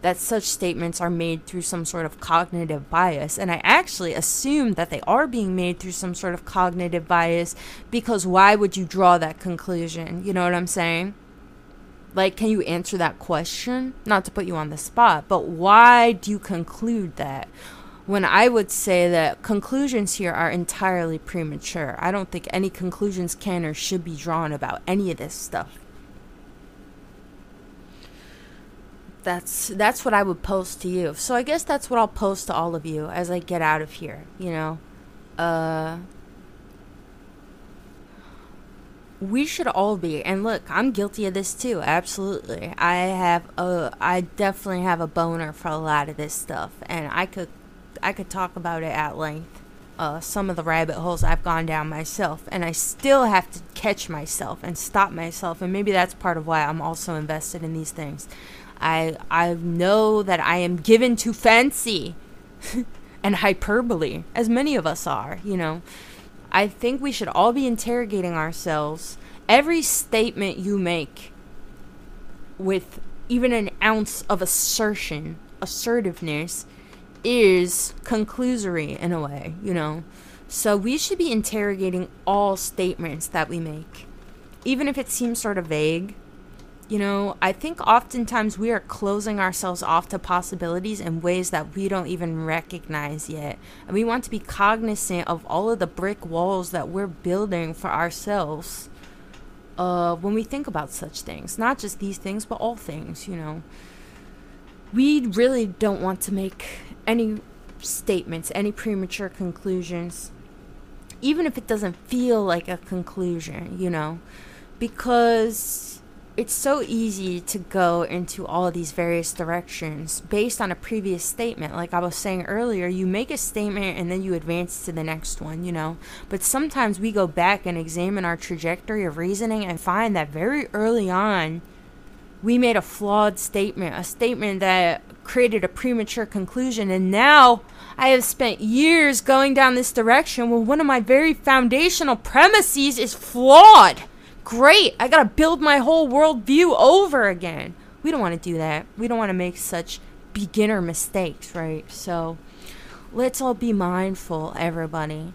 that such statements are made through some sort of cognitive bias. And I actually assume that they are being made through some sort of cognitive bias because why would you draw that conclusion? You know what I'm saying? Like, can you answer that question? Not to put you on the spot, but why do you conclude that? When I would say that conclusions here are entirely premature. I don't think any conclusions can or should be drawn about any of this stuff. That's that's what I would post to you. So I guess that's what I'll post to all of you as I get out of here, you know. Uh we should all be and look i'm guilty of this too absolutely i have a i definitely have a boner for a lot of this stuff and i could i could talk about it at length uh, some of the rabbit holes i've gone down myself and i still have to catch myself and stop myself and maybe that's part of why i'm also invested in these things i i know that i am given to fancy and hyperbole as many of us are you know I think we should all be interrogating ourselves. Every statement you make with even an ounce of assertion, assertiveness, is conclusory in a way, you know. So we should be interrogating all statements that we make, even if it seems sort of vague you know, I think oftentimes we are closing ourselves off to possibilities in ways that we don't even recognize yet. And we want to be cognizant of all of the brick walls that we're building for ourselves uh, when we think about such things. Not just these things, but all things, you know. We really don't want to make any statements, any premature conclusions, even if it doesn't feel like a conclusion, you know, because it's so easy to go into all these various directions based on a previous statement. Like I was saying earlier, you make a statement and then you advance to the next one, you know. But sometimes we go back and examine our trajectory of reasoning and find that very early on, we made a flawed statement, a statement that created a premature conclusion. And now I have spent years going down this direction when one of my very foundational premises is flawed great. I gotta build my whole worldview over again. We don't want to do that. We don't want to make such beginner mistakes, right? So let's all be mindful, everybody,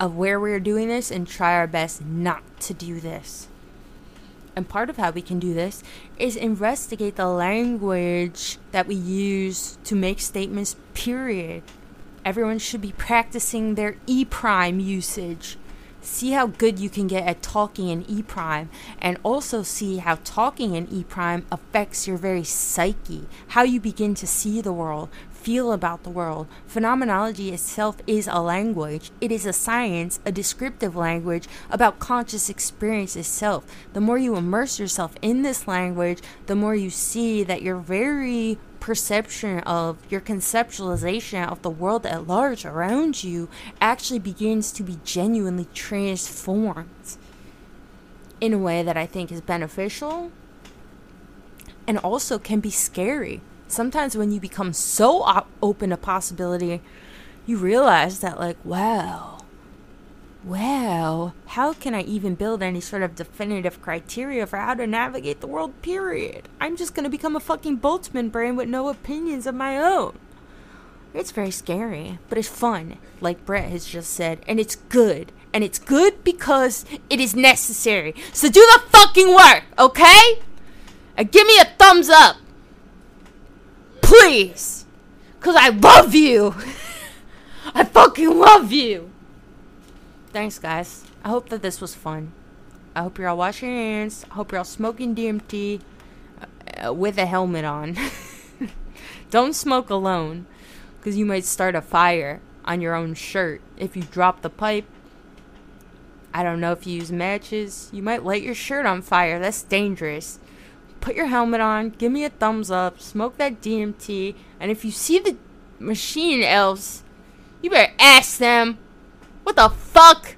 of where we're doing this and try our best not to do this. And part of how we can do this is investigate the language that we use to make statements, period. Everyone should be practicing their E prime usage see how good you can get at talking in E prime and also see how talking in E prime affects your very psyche, how you begin to see the world, feel about the world. Phenomenology itself is a language. It is a science, a descriptive language about conscious experience itself. The more you immerse yourself in this language, the more you see that you're very perception of your conceptualization of the world at large around you actually begins to be genuinely transformed in a way that I think is beneficial and also can be scary. Sometimes when you become so op- open to possibility, you realize that, like, wow, wow, how can I even build any sort of definitive criteria for how to navigate the world, period? I'm just gonna become a fucking Boltzmann brain with no opinions of my own. It's very scary, but it's fun, like Brett has just said, and it's good. And it's good because it is necessary. So do the fucking work, okay? And give me a thumbs up. Please. Because I love you. I fucking love you. Thanks, guys. I hope that this was fun. I hope you're all washing your hands. I hope you're all smoking DMT uh, with a helmet on. Don't smoke alone, because you might start a fire on your own shirt if you drop the pipe. I don't know if you use matches. You might light your shirt on fire. That's dangerous. Put your helmet on. Give me a thumbs up. Smoke that DMT. And if you see the machine elves, you better ask them what the fuck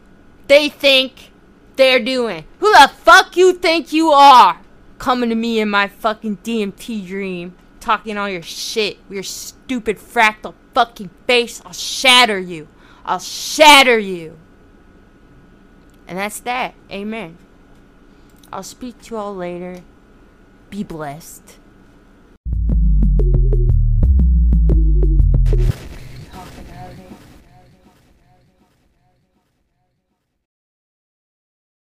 they think they're doing? Who the fuck you think you are? Coming to me in my fucking DMT dream, talking all your shit, your stupid fractal fucking face. I'll shatter you. I'll shatter you. And that's that. Amen. I'll speak to you all later. Be blessed.